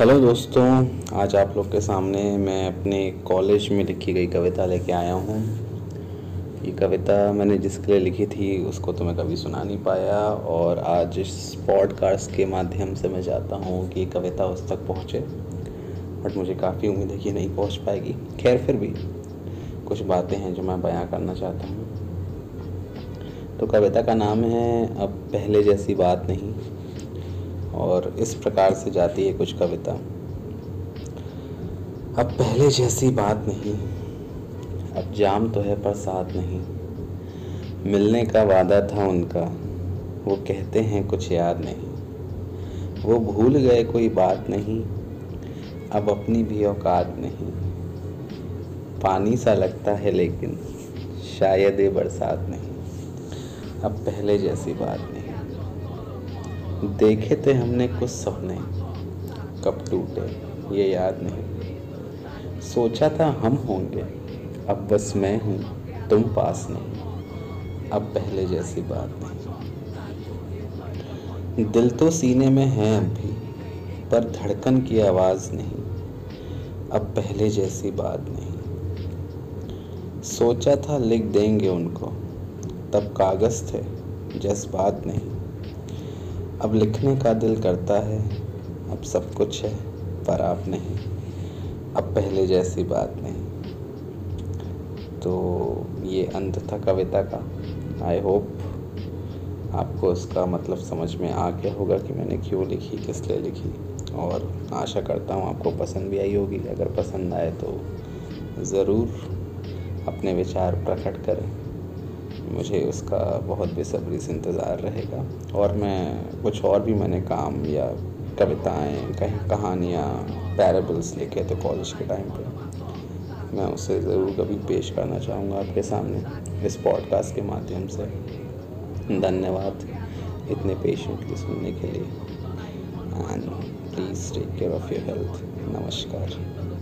Hello दोस्तों, आज आप लोग के सामने मैं अपने कॉलेज में लिखी गई कविता लेके आया हूँ। ये कविता मैंने जिसके लिए लिखी थी, उसको तो मैं कभी सुना नहीं पाया और आज इस पॉडकास्ट के माध्यम से मैं चाहता हूँ कि कविता उस तक पहुँचे, बट मुझे काफ़ी उम्मीद है कि नहीं पहुँच पाएगी। खैर, फिर भी कुछ बातें हैं जो मैं बयां करना चाहता हूँ। तो कविता का नाम है, अब पहले जैसी बात नहीं। और इस प्रकार से जाती है कुछ कविता। अब पहले जैसी बात नहीं, अब जाम तो है पर साथ नहीं। मिलने का वादा था उनका, वो कहते हैं कुछ याद नहीं। वो भूल गए कोई बात नहीं, अब अपनी भी औकात नहीं। पानी सा लगता है लेकिन शायद ये बरसात नहीं। अब पहले जैसी बात नहीं। देखे थे हमने कुछ सपने, कब टूटे, ये याद नहीं। सोचा था हम होंगे, अब बस मैं हूँ, तुम पास नहीं। अब पहले जैसी बात नहीं। दिल तो सीने में है अब भी पर धड़कन की आवाज़ नहीं। अब पहले जैसी बात नहीं। सोचा था लिख देंगे उनको, तब कागज़ थे जज्बात नहीं। अब लिखने का दिल करता है, अब सब कुछ है, पर आप नहीं। अब पहले जैसी बात नहीं। तो ये अंत था कविता का। आई होप आपको इसका मतलब समझ में आ गया होगा कि मैंने क्यों लिखी, किस लिए लिखी। और आशा करता हूँ आपको पसंद भी आई होगी। अगर पसंद आए तो ज़रूर अपने विचार प्रकट करें। मुझे उसका बहुत बेसब्री से इंतज़ार रहेगा। और मैं, कुछ और भी मैंने काम या कविताएँ, कहीं, कहानियाँ पैराबल्स लिखे थे कॉलेज के टाइम पे, मैं उसे ज़रूर कभी पेश करना चाहूँगा आपके सामने इस पॉडकास्ट के माध्यम से। धन्यवाद इतने पेशेंटली सुनने के लिए। And please take care of your health नमस्कार।